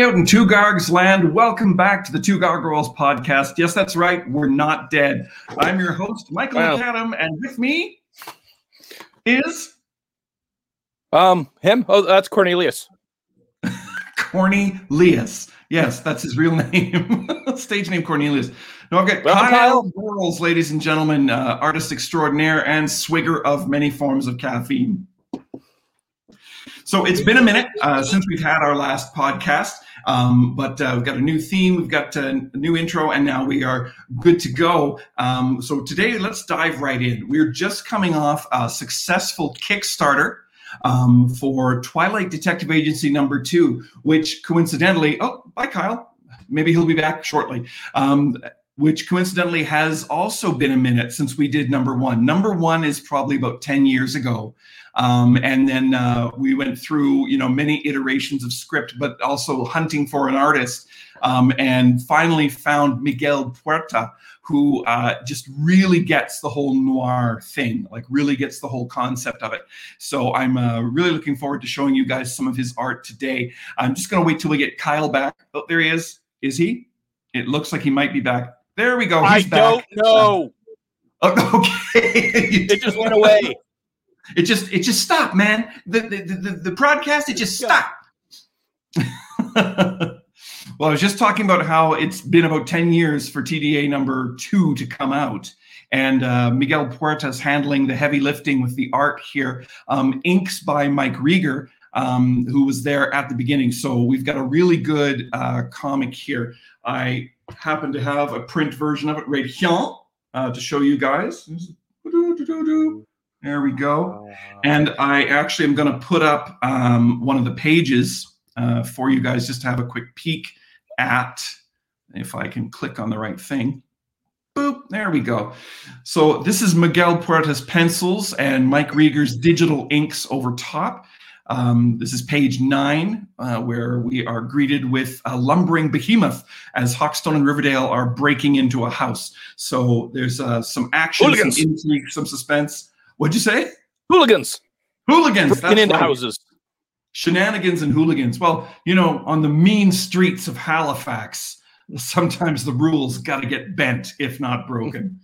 Everybody out in Two Gargs land. Welcome back to the Two Gargoyles podcast. Yes, that's right. We're not dead. I'm your host, Michael Wow. McAdam, and with me is Um, him? Oh, that's Cornelius. Cornelius. Yes, that's his real name. Stage name Cornelius. No, I've got Well, Kyle. Burrows, ladies and gentlemen, uh, artist extraordinaire and swigger of many forms of caffeine. So it's been a minute uh, since we've had our last podcast, um, but uh, we've got a new theme, we've got uh, a new intro, and now we are good to go. Um, so today, let's dive right in. We're just coming off a successful Kickstarter um, for Twilight Detective Agency number two, which coincidentally, oh, bye, Kyle. Maybe he'll be back shortly. Um, which coincidentally has also been a minute since we did number one. Number one is probably about 10 years ago. Um, and then uh, we went through, you know, many iterations of script, but also hunting for an artist, um, and finally found Miguel Puerta, who uh, just really gets the whole noir thing, like really gets the whole concept of it. So I'm uh, really looking forward to showing you guys some of his art today. I'm just going to wait till we get Kyle back. Oh, there he is. Is he? It looks like he might be back. There we go. I He's back. don't know. Oh, okay. It just went away. It just it just stopped, man. The the the, the broadcast it just stopped. well, I was just talking about how it's been about ten years for TDA number two to come out, and uh, Miguel Puerta's handling the heavy lifting with the art here. Um, inks by Mike Rieger, um, who was there at the beginning. So we've got a really good uh, comic here. I happen to have a print version of it right here uh, to show you guys. There we go. And I actually am going to put up um, one of the pages uh, for you guys just to have a quick peek at. If I can click on the right thing. Boop, there we go. So this is Miguel Puerta's pencils and Mike Rieger's digital inks over top. Um, this is page nine, uh, where we are greeted with a lumbering behemoth as Hawkstone and Riverdale are breaking into a house. So there's uh, some action, some intrigue, some suspense. What'd you say? Hooligans Hooligans. That's into right. houses. Shenanigans and hooligans. Well, you know, on the mean streets of Halifax, sometimes the rules got to get bent, if not broken.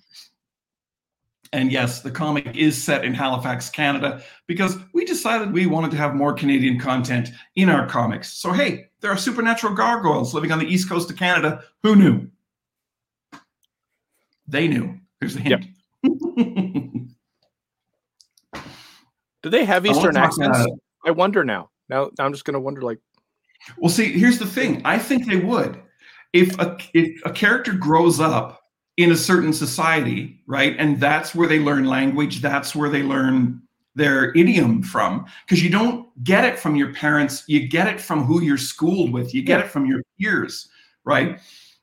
And yes, the comic is set in Halifax, Canada, because we decided we wanted to have more Canadian content in our comics. So, hey, there are supernatural gargoyles living on the east coast of Canada. Who knew? They knew. Here's a hint. Do they have Eastern talk, accents? I wonder now. Now, now I'm just gonna wonder. Like, Well, see, here's the thing. I think they would. If a if a character grows up in a certain society, right, and that's where they learn language, that's where they learn their idiom from, because you don't get it from your parents, you get it from who you're schooled with, you get it from your peers, right?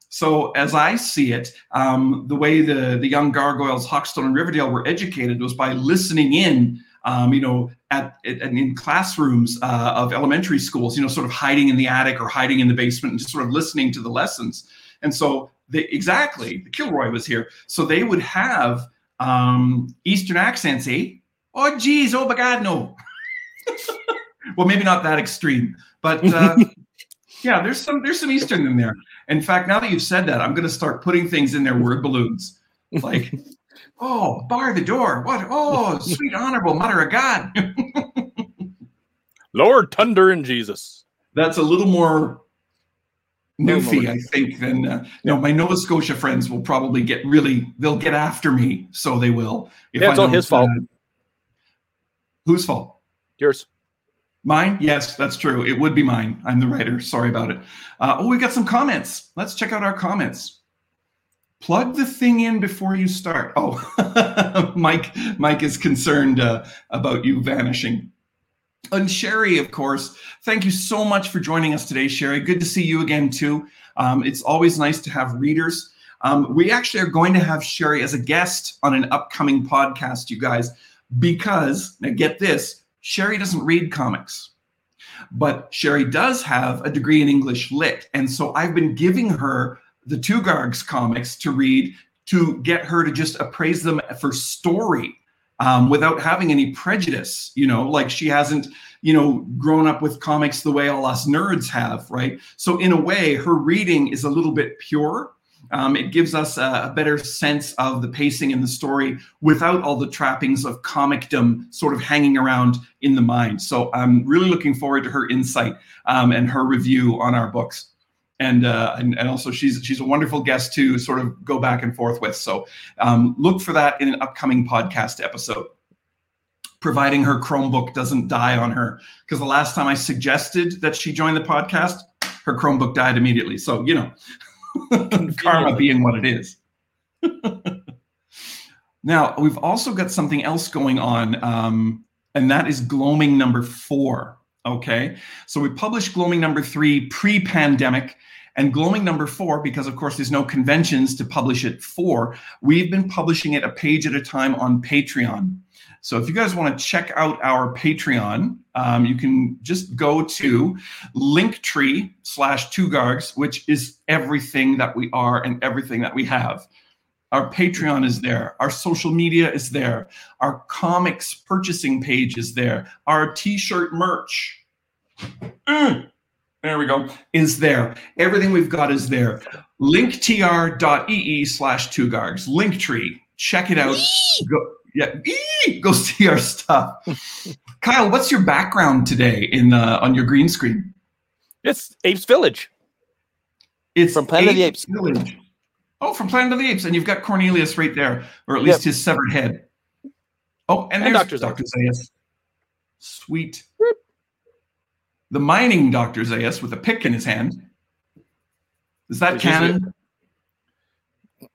So as I see it, um, the way the the young gargoyles, Hawkstone and Riverdale, were educated was by listening in um, you know, at, at in classrooms uh, of elementary schools, you know, sort of hiding in the attic or hiding in the basement and just sort of listening to the lessons. And so they exactly, the Kilroy was here, so they would have um, Eastern accents, eh? Oh, geez, oh my God, no. well, maybe not that extreme, but uh, yeah, there's some there's some Eastern in there. In fact, now that you've said that, I'm going to start putting things in their word balloons, like. Oh, bar the door. What? Oh, sweet honorable mother of God. Lord Thunder and Jesus. That's a little more Little newfie, I think, than uh, no. My Nova Scotia friends will probably get really. They'll get after me, so they will. If Yeah, it's I all don't, his fault. uh, whose fault? Yours. Mine? Yes, that's true. It would be mine. I'm the writer. Sorry about it. Uh, oh, we got some comments. Let's check out our comments. Plug the thing in before you start. Oh, Mike. Mike is concerned uh, about you vanishing. And Sherry, of course, thank you so much for joining us today, Sherry. Good to see you again too. Um, it's always nice to have readers. Um, we actually are going to have Sherry as a guest on an upcoming podcast, you guys, because now get this Sherry doesn't read comics, but Sherry does have a degree in English Lit. And so I've been giving her the Two Gargs comics to read to get her to just appraise them for story um, without having any prejudice. You know, like she hasn't, you know, grown up with comics the way all us nerds have, right? So in a way, her reading is a little bit pure. Um, it gives us a, a, better sense of the pacing in the story without all the trappings of comicdom sort of hanging around in the mind. So I'm really looking forward to her insight um, and her review on our books and, uh, and and also she's she's a wonderful guest to sort of go back and forth with. So um, look for that in an upcoming podcast episode. Providing her Chromebook doesn't die on her, because the last time I suggested that she join the podcast, her Chromebook died immediately. So you know, karma being what it is. now we've also got something else going on, um, and that is gloaming number four. Okay, so we published gloaming number three pre-pandemic and Gloaming number four, because of course there's no conventions to publish it for, we've been publishing it a page at a time on Patreon. So if you guys want to check out our Patreon, um, you can just go to linktree slash two gargs, which is everything that we are and everything that we have. Our Patreon is there. Our social media is there. Our comics purchasing page is there. Our t-shirt merch. Mm there we go, is there. Everything we've got is there. linktr.ee slash two gargs. Linktree. Check it out. Go, yeah, ee, go see our stuff. Kyle, what's your background today in uh, on your green screen? It's Apes Village. It's from Planet Apes of the Apes. Village. Oh, from Planet of the Apes, and you've got Cornelius right there, or at least yep. his severed head. Oh, and, and there's Dr. Zaius. Sweet the mining Dr. Zaius with a pick in his hand. Is that Which canon?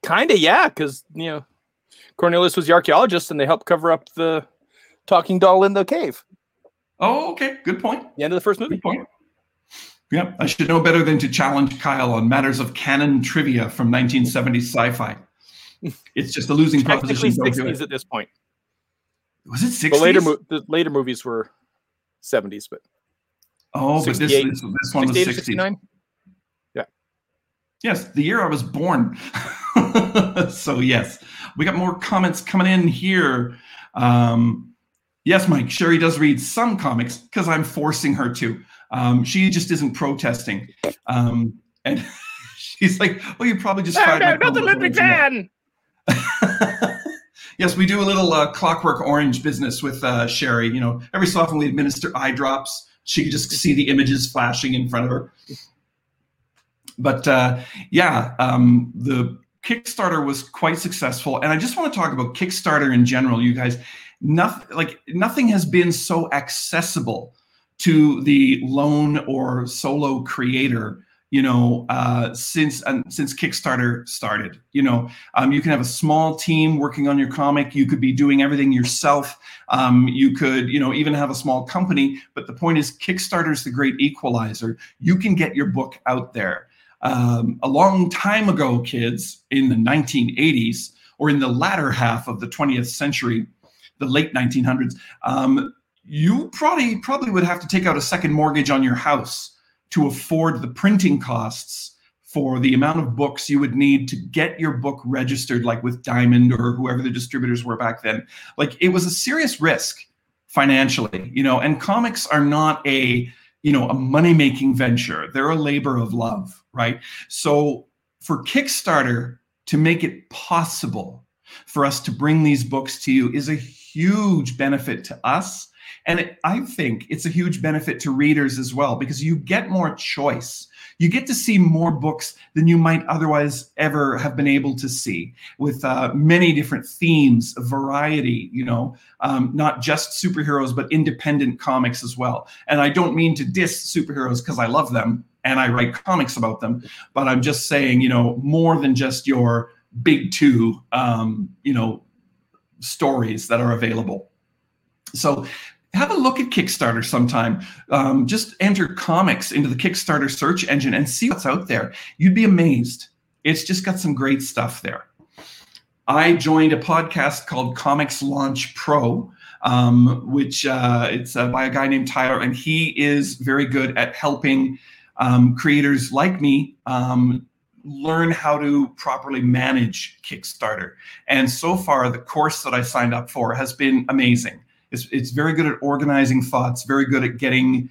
Kind of, yeah, because you know Cornelius was the archaeologist, and they helped cover up the talking doll in the cave. Oh, okay, good point. The end of the first movie. Good point. Yeah, I should know better than to challenge Kyle on matters of canon trivia from 1970s sci-fi. It's just a losing proposition. 60s at this point. Was it 60s? The later, mo- the later movies were 70s, but Oh, but this, this, this one was 69? Yeah. Yes, the year I was born. so, yes, we got more comments coming in here. Um, yes, Mike, Sherry does read some comics because I'm forcing her to. Um, she just isn't protesting. Um, and she's like, oh, you probably just no, no, not the Ludwig van. yes, we do a little uh, clockwork orange business with uh, Sherry. You know, every so often we administer eye drops she could just see the images flashing in front of her. But uh, yeah, um, the Kickstarter was quite successful, and I just want to talk about Kickstarter in general. You guys, nothing like nothing has been so accessible to the lone or solo creator you know, uh, since uh, since Kickstarter started. You know, um, you can have a small team working on your comic. You could be doing everything yourself. Um, you could, you know, even have a small company. But the point is, Kickstarter is the great equalizer. You can get your book out there. Um, a long time ago, kids, in the 1980s or in the latter half of the 20th century, the late 1900s, um, you probably probably would have to take out a second mortgage on your house to afford the printing costs for the amount of books you would need to get your book registered, like with Diamond or whoever the distributors were back then. Like it was a serious risk financially, you know, and comics are not a, you know, a money making venture. They're a labor of love, right? So for Kickstarter to make it possible for us to bring these books to you is a huge benefit to us and I think it's a huge benefit to readers as well because you get more choice. You get to see more books than you might otherwise ever have been able to see with uh, many different themes, variety, you know, um, not just superheroes, but independent comics as well. And I don't mean to diss superheroes because I love them and I write comics about them, but I'm just saying, you know, more than just your big two, um, you know, stories that are available. So have a look at Kickstarter sometime. Um, just enter comics into the Kickstarter search engine and see what's out there. You'd be amazed. It's just got some great stuff there. I joined a podcast called ComixLaunch Pro, um, which uh, it's uh, by a guy named Tyler, and he is very good at helping um, creators like me um, learn how to properly manage Kickstarter. And so far, the course that I signed up for has been amazing. It's, it's very good at organizing thoughts, very good at getting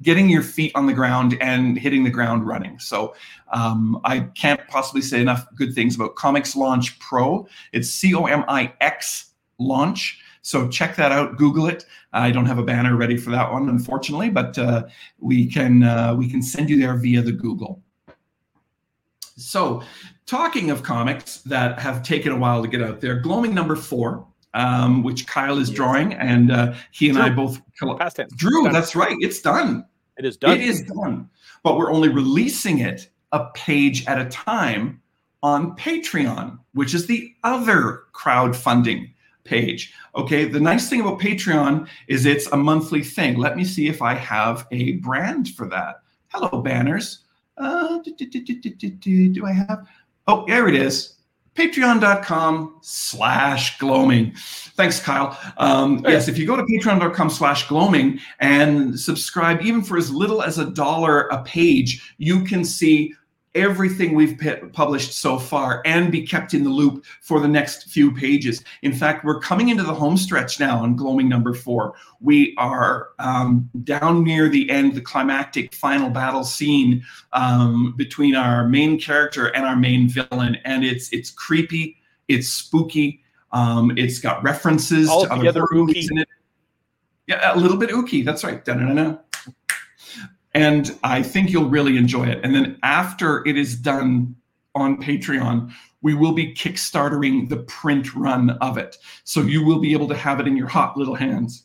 getting your feet on the ground and hitting the ground running. So um, I can't possibly say enough good things about ComixLaunch Pro. It's C O M I X Launch. So check that out. Google it. I don't have a banner ready for that one, unfortunately, but uh, we can uh, we can send you there via the Google. So, talking of comics that have taken a while to get out there, Gloaming number four, um, which Kyle is yes. drawing, and uh, he and Drew. I both. Past tense. Drew, that's right. It's done. It is done. It is done. But we're only releasing it a page at a time on Patreon, which is the other crowdfunding page. Okay, the nice thing about Patreon is it's a monthly thing. Let me see if I have a brand for that. Hello, banners. Uh, do, do, do, do I have? Oh, there it is. Patreon.com slash gloaming. Thanks, Kyle. Um, yes, if you go to patreon.com slash gloaming and subscribe, even for as little as a dollar a page, you can see everything we've published so far and be kept in the loop for the next few pages. In fact, we're coming into the home stretch now on Gloaming number four. We are um, down near the end, the climactic final battle scene um, between our main character and our main villain, and it's it's creepy, it's spooky, um, it's got references All to other movies in it. Yeah, a little bit ooky. That's right. Da-da-da-da and I think you'll really enjoy it. And then after it is done on Patreon, we will be kickstartering the print run of it. So you will be able to have it in your hot little hands,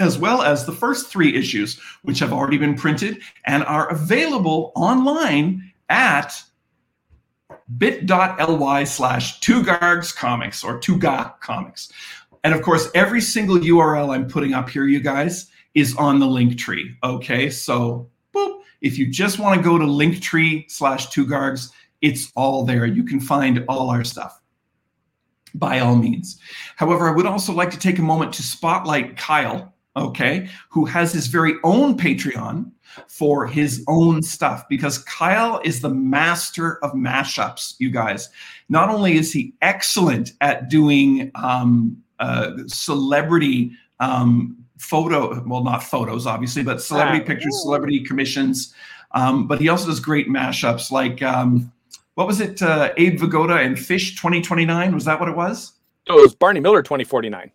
as well as the first three issues, which have already been printed and are available online at bit.ly slash two gargs comics or two comics. And of course, every single URL I'm putting up here, you guys, is on the link tree. Okay, so boop. If you just want to go to linktree slash two gargs, it's all there. You can find all our stuff by all means. However, I would also like to take a moment to spotlight Kyle, okay, who has his very own Patreon for his own stuff because Kyle is the master of mashups, you guys. Not only is he excellent at doing um, uh, celebrity um, photo, well, not photos, obviously, but celebrity ah, pictures, celebrity commissions. Um, but he also does great mashups like, um, what was it? Uh, Abe Vigoda and Fish 2029. Was that what it was? Oh, it was Barney Miller 2049.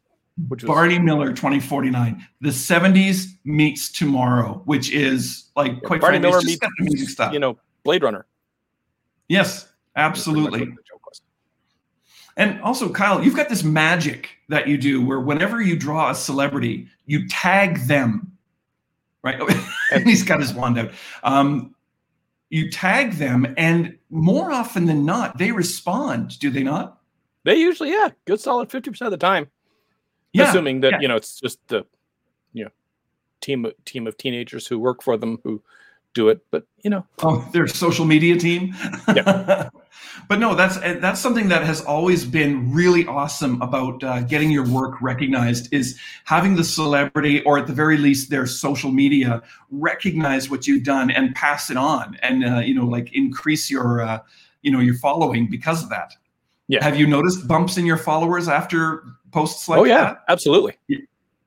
Which was- Barney Miller 2049. The 70s meets tomorrow, which is like yeah, quite Barney frankly, Miller meets amazing stuff. You know, Blade Runner. Yes, absolutely. And also, Kyle, you've got this magic that you do where whenever you draw a celebrity, you tag them, right? and he's got his wand out. Um, you tag them, and more often than not, they respond. Do they not? They usually, yeah, good solid fifty percent of the time. Yeah, assuming that yeah. you know it's just the you know team team of teenagers who work for them who do it. But you know, oh, their social media team. Yeah. but no, that's that's something that has always been really awesome about uh, getting your work recognized is having the celebrity or at the very least their social media recognize what you've done and pass it on, and uh, you know, like increase your uh, you know your following because of that. Yeah. Have you noticed bumps in your followers after posts like? Oh yeah, that? absolutely.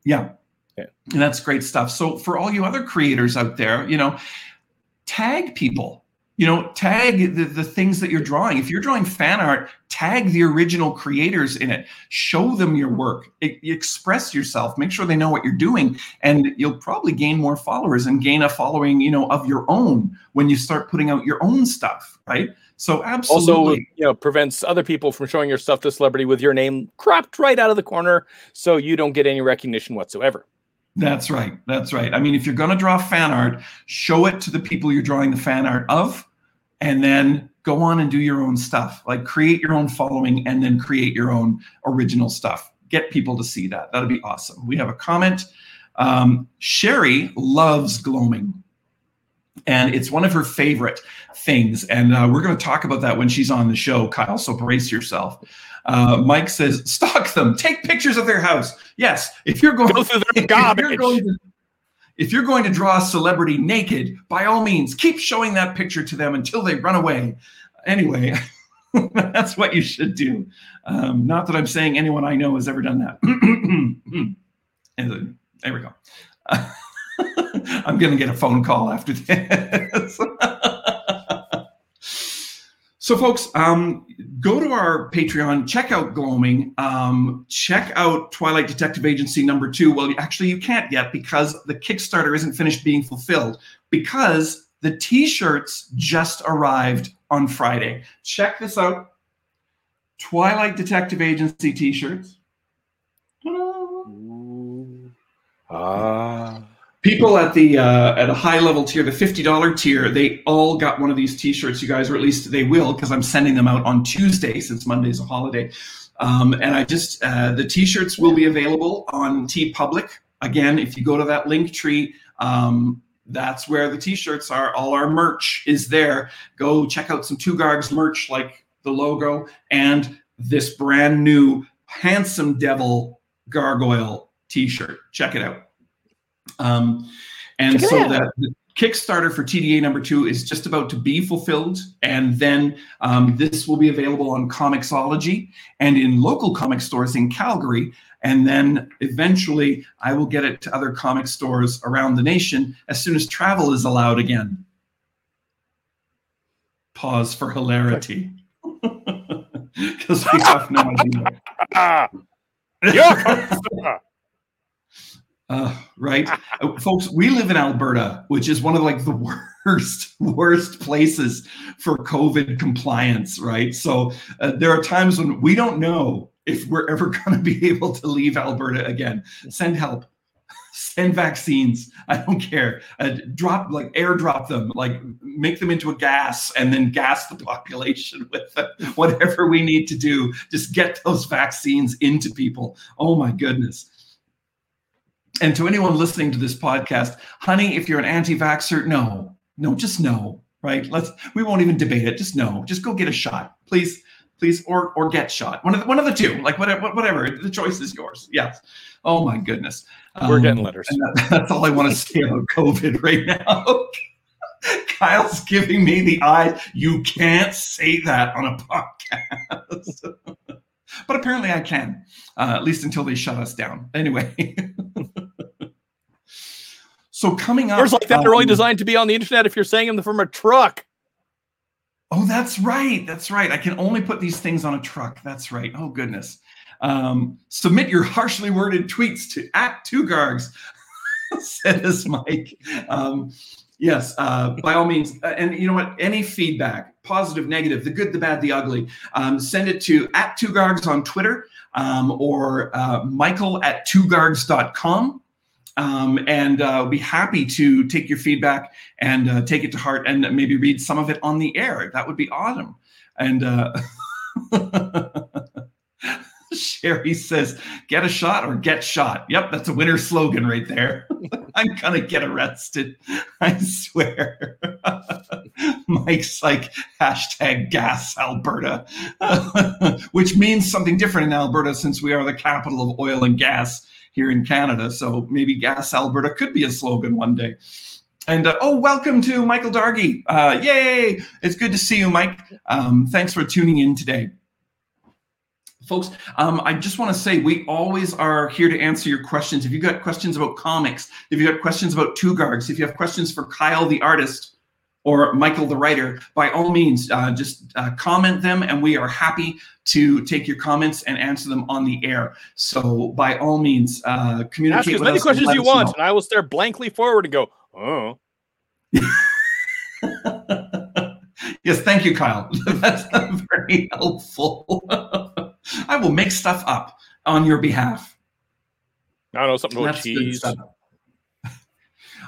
Yeah. Yeah. And that's great stuff. So for all you other creators out there, you know, tag people you know tag the, the things that you're drawing. If you're drawing fan art tag the original creators in it. Show them your work. It, express yourself. Make sure they know what you're doing and you'll probably gain more followers and gain a following you know of your own when you start putting out your own stuff right? So absolutely. also you know prevents other people from showing your stuff to celebrity with your name cropped right out of the corner so you don't get any recognition whatsoever. That's right. That's right. I mean, if you're going to draw fan art, show it to the people you're drawing the fan art of, and then go on and do your own stuff. Like create your own following and then create your own original stuff. Get people to see that. That'll be awesome. We have a comment. Um, Sherry loves gloaming. And it's one of her favorite things. And uh, we're going to talk about that when she's on the show, Kyle. So brace yourself. Uh, Mike says, stalk them, take pictures of their house. Yes, if you're going, Go through their garbage. If you're going to, draw a celebrity naked, by all means, keep showing that picture to them until they run away. anyway, that's what you should do. Um, not that I'm saying anyone I know has ever done that. and, there we go. I'm going to get a phone call after this. so, folks, um, go to our Patreon, check out Gloaming, um, check out Twilight Detective Agency number two. Well, actually, you can't yet because the Kickstarter isn't finished being fulfilled because the t shirts just arrived on Friday. Check this out Twilight Detective Agency t shirts. Ah. People at the uh, at a high level tier, the fifty dollar tier, they all got one of these T-shirts, you guys, or at least they will, because I'm sending them out on Tuesday since Monday's a holiday. Um, and I just uh, the T-shirts will be available on T TeePublic. Again, if you go to that link tree, um, that's where the T-shirts are. All our merch is there. Go check out some Two Gargs merch, like the logo and this brand new handsome devil gargoyle T-shirt. Check it out. Um, and so that the Kickstarter for TDA number two is just about to be fulfilled, and then um, this will be available on Comixology and in local comic stores in Calgary. And then eventually, I will get it to other comic stores around the nation as soon as travel is allowed again. Pause for hilarity. Because we have no idea. Uh, right, uh, folks. We live in Alberta, which is one of like the worst, worst places for COVID compliance. Right, so uh, there are times when we don't know if we're ever going to be able to leave Alberta again. Send help, send vaccines. I don't care. Uh, drop like airdrop them, like make them into a gas, and then gas the population with whatever we need to do. Just get those vaccines into people. Oh my goodness. And to anyone listening to this podcast, honey, if you're an anti-vaxxer, no, no, just no, right? Let's we won't even debate it. Just no, just go get a shot, please, please, or or get shot. One of the, one of the two, like whatever, whatever. The choice is yours. Yes. Oh my goodness. We're um, getting letters. That, that's all I want to say about COVID right now. Kyle's giving me the eye. You can't say that on a podcast. but apparently I can, uh, at least until they shut us down. Anyway. So coming up, words like that um, are only designed to be on the internet if you're saying them from a truck. Oh, that's right. That's right. I can only put these things on a truck. That's right. Oh goodness. Um, submit your harshly worded tweets to at two gargs, says Mike. Um, yes, uh, by all means. Uh, and you know what? Any feedback, positive, negative, the good, the bad, the ugly, um, send it to at two gargs on Twitter um, or uh, Michael at twogargs.com um, and uh, be happy to take your feedback and uh, take it to heart and maybe read some of it on the air. That would be awesome. And uh, Sherry says, "Get a shot or get shot." Yep, that's a winner slogan right there. I'm gonna get arrested. I swear. Mike's like hashtag gas Alberta, which means something different in Alberta since we are the capital of oil and gas here in Canada. So maybe Gas Alberta could be a slogan one day. And uh, oh, welcome to Michael Dargy. Uh, yay! It's good to see you, Mike. Um, thanks for tuning in today. Folks, um, I just want to say we always are here to answer your questions. If you've got questions about comics, if you've got questions about Two Gargs, if you have questions for Kyle the artist, or Michael the writer, by all means, uh, just uh, comment them, and we are happy to take your comments and answer them on the air. So, by all means, uh, communicate. Ask as many questions as you want, know. and I will stare blankly forward and go, "Oh." yes, thank you, Kyle. That's very helpful. I will make stuff up on your behalf. I don't know something about cheese.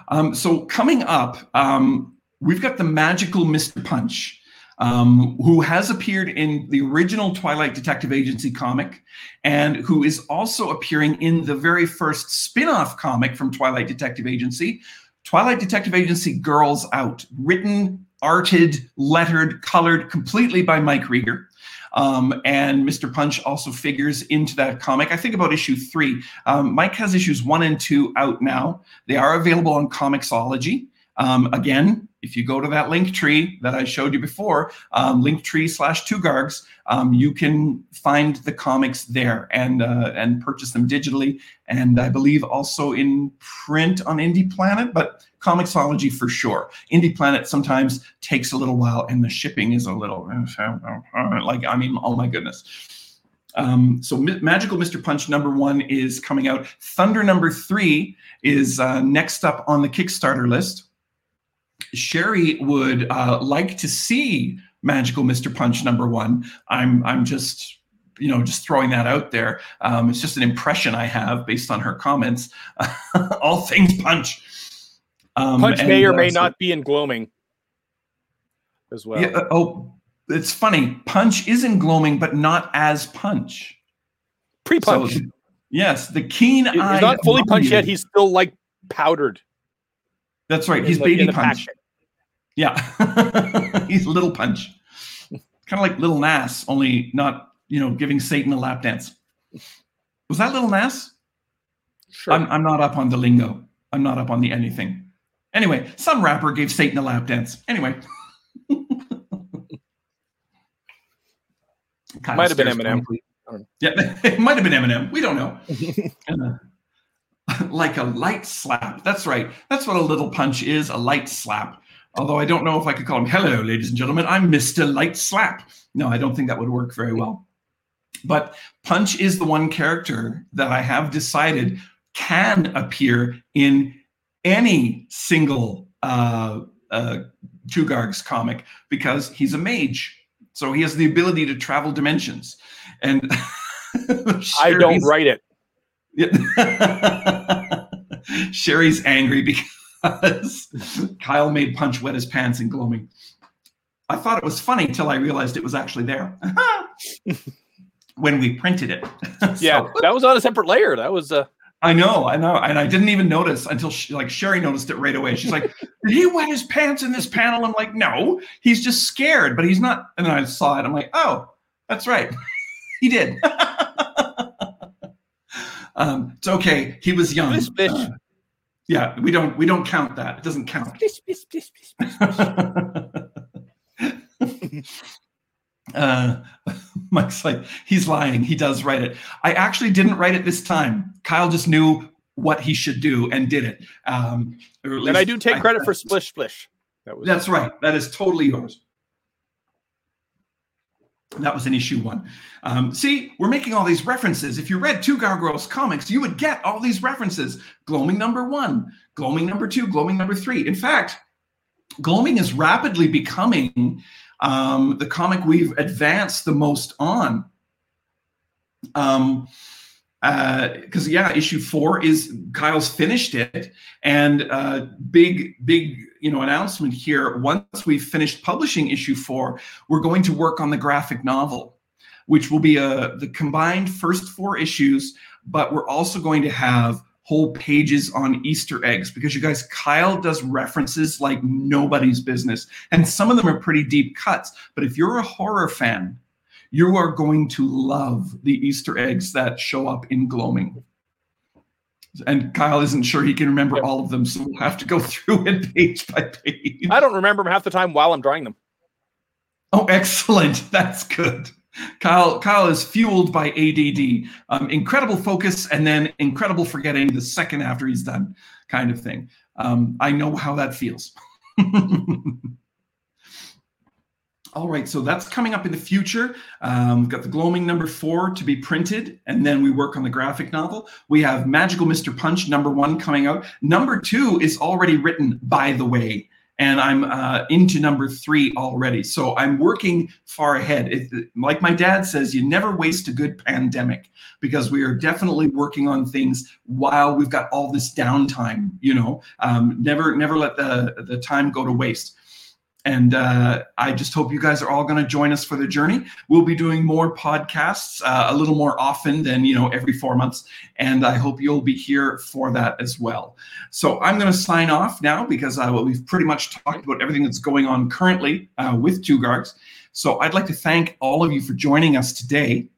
Um, so coming up, um, we've got the magical Mr. Punch, um, who has appeared in the original Twilight Detective Agency comic and who is also appearing in the very first spin off comic from Twilight Detective Agency, Twilight Detective Agency Girls Out, written, arted, lettered, colored completely by Mike Rieger. Um, and Mr. Punch also figures into that comic. I think about issue three. Um, Mike has issues one and two out now. They are available on Comixology. Um, again, if you go to that link tree that I showed you before, um, Linktree slash Two Gargs, um, you can find the comics there and uh, and purchase them digitally, and I believe also in print on IndyPlanet, but Comixology for sure. IndyPlanet sometimes takes a little while, and the shipping is a little like I mean, oh my goodness. Um, so Magical Mr. Punch number one is coming out. Thunder number three is uh, next up on the Kickstarter list. Sherry would uh, like to see Magical Mr. Punch number one. I'm I'm just you know just throwing that out there. Um, it's just an impression I have based on her comments. All things Punch. Um, punch and, may or may uh, so, not be in gloaming as well. Yeah, uh, oh, it's funny. Punch is in gloaming, but not as Punch. Pre-punch. So, yes, the keen He's not fully punched yet. He's still like powdered. That's right. He's the, baby punch. Packet. Yeah, he's little punch. kind of like little Nas, only not you know giving Satan a lap dance. Was that little Nas? Sure. I'm, I'm not up on the lingo. I'm not up on the anything. Anyway, some rapper gave Satan a lap dance. Anyway. might have been Eminem. Yeah, it might have been Eminem. We don't know. uh, like a light slap. That's right. That's what a little punch is a light slap. Although I don't know if I could call him, hello, ladies and gentlemen, I'm Mr. Light Slap. No, I don't think that would work very well. But Punch is the one character that I have decided can appear in any single uh, uh, Two Gargs comic because he's a mage. So he has the ability to travel dimensions. And I don't write it. Sherry's angry because Kyle made Punch wet his pants in gloaming. I thought it was funny until I realized it was actually there when we printed it. so, yeah, that was on a separate layer. That was uh I know, I know, and I didn't even notice until she, like Sherry noticed it right away. She's like, "Did he wet his pants in this panel?" I'm like, "No, he's just scared, but he's not." And then I saw it. I'm like, "Oh, that's right, he did." um, it's okay. He was young. Uh, yeah, we don't we don't count that. It doesn't count. Uh, Mike's like, he's lying. He does write it. I actually didn't write it this time. Kyle just knew what he should do and did it. Um, and I do take credit I, for Splish Splish. That was that's right. That is totally yours. That was an issue one. Um, see, we're making all these references. If you read Two Gargoyles comics, you would get all these references. Gloaming number one, gloaming number two, gloaming number three. In fact, gloaming is rapidly becoming um, the comic we've advanced the most on. Um, because uh, yeah, issue four is Kyle's finished it, and uh, big big you know announcement here. Once we've finished publishing issue four, we're going to work on the graphic novel, which will be a uh, the combined first four issues. But we're also going to have whole pages on Easter eggs because you guys, Kyle does references like nobody's business. And some of them are pretty deep cuts. But if you're a horror fan, you are going to love the Easter eggs that show up in Gloaming. And Kyle isn't sure he can remember all of them, so we'll have to go through it page by page. I don't remember them half the time while I'm drawing them. Oh, excellent. That's good. Kyle, Kyle is fueled by ADD, um, incredible focus, and then incredible forgetting the second after he's done, kind of thing. Um, I know how that feels. All right, so that's coming up in the future. Um, we've got the Gloaming number four to be printed, and then we work on the graphic novel. We have Magical Mr. Punch number one coming out. Number two is already written, by the way and I'm uh, into number three already. So I'm working far ahead. It, like my dad says, you never waste a good pandemic because we are definitely working on things while we've got all this downtime. You know, um, never never let the the time go to waste. And uh, I just hope you guys are all going to join us for the journey. We'll be doing more podcasts uh, a little more often than you know every four months, and I hope you'll be here for that as well. So I'm going to sign off now because uh, we've pretty much talked about everything that's going on currently uh, with Two Gargs. So I'd like to thank all of you for joining us today,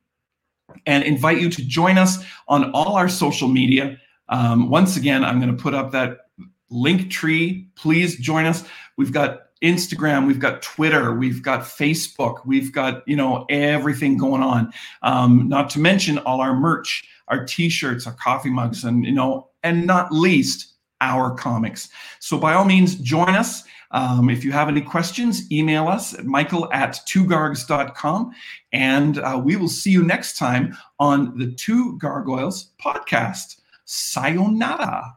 and invite you to join us on all our social media. Um, once again, I'm going to put up that link tree. Please join us. We've got Instagram, we've got Twitter, we've got Facebook, we've got you know everything going on. Um, not to mention all our merch, our T-shirts, our coffee mugs, and you know, and not least our comics. So by all means, join us. Um, if you have any questions, email us at michael at twogargs.com. And uh, we will see you next time on the Two Gargoyles podcast. Sayonara.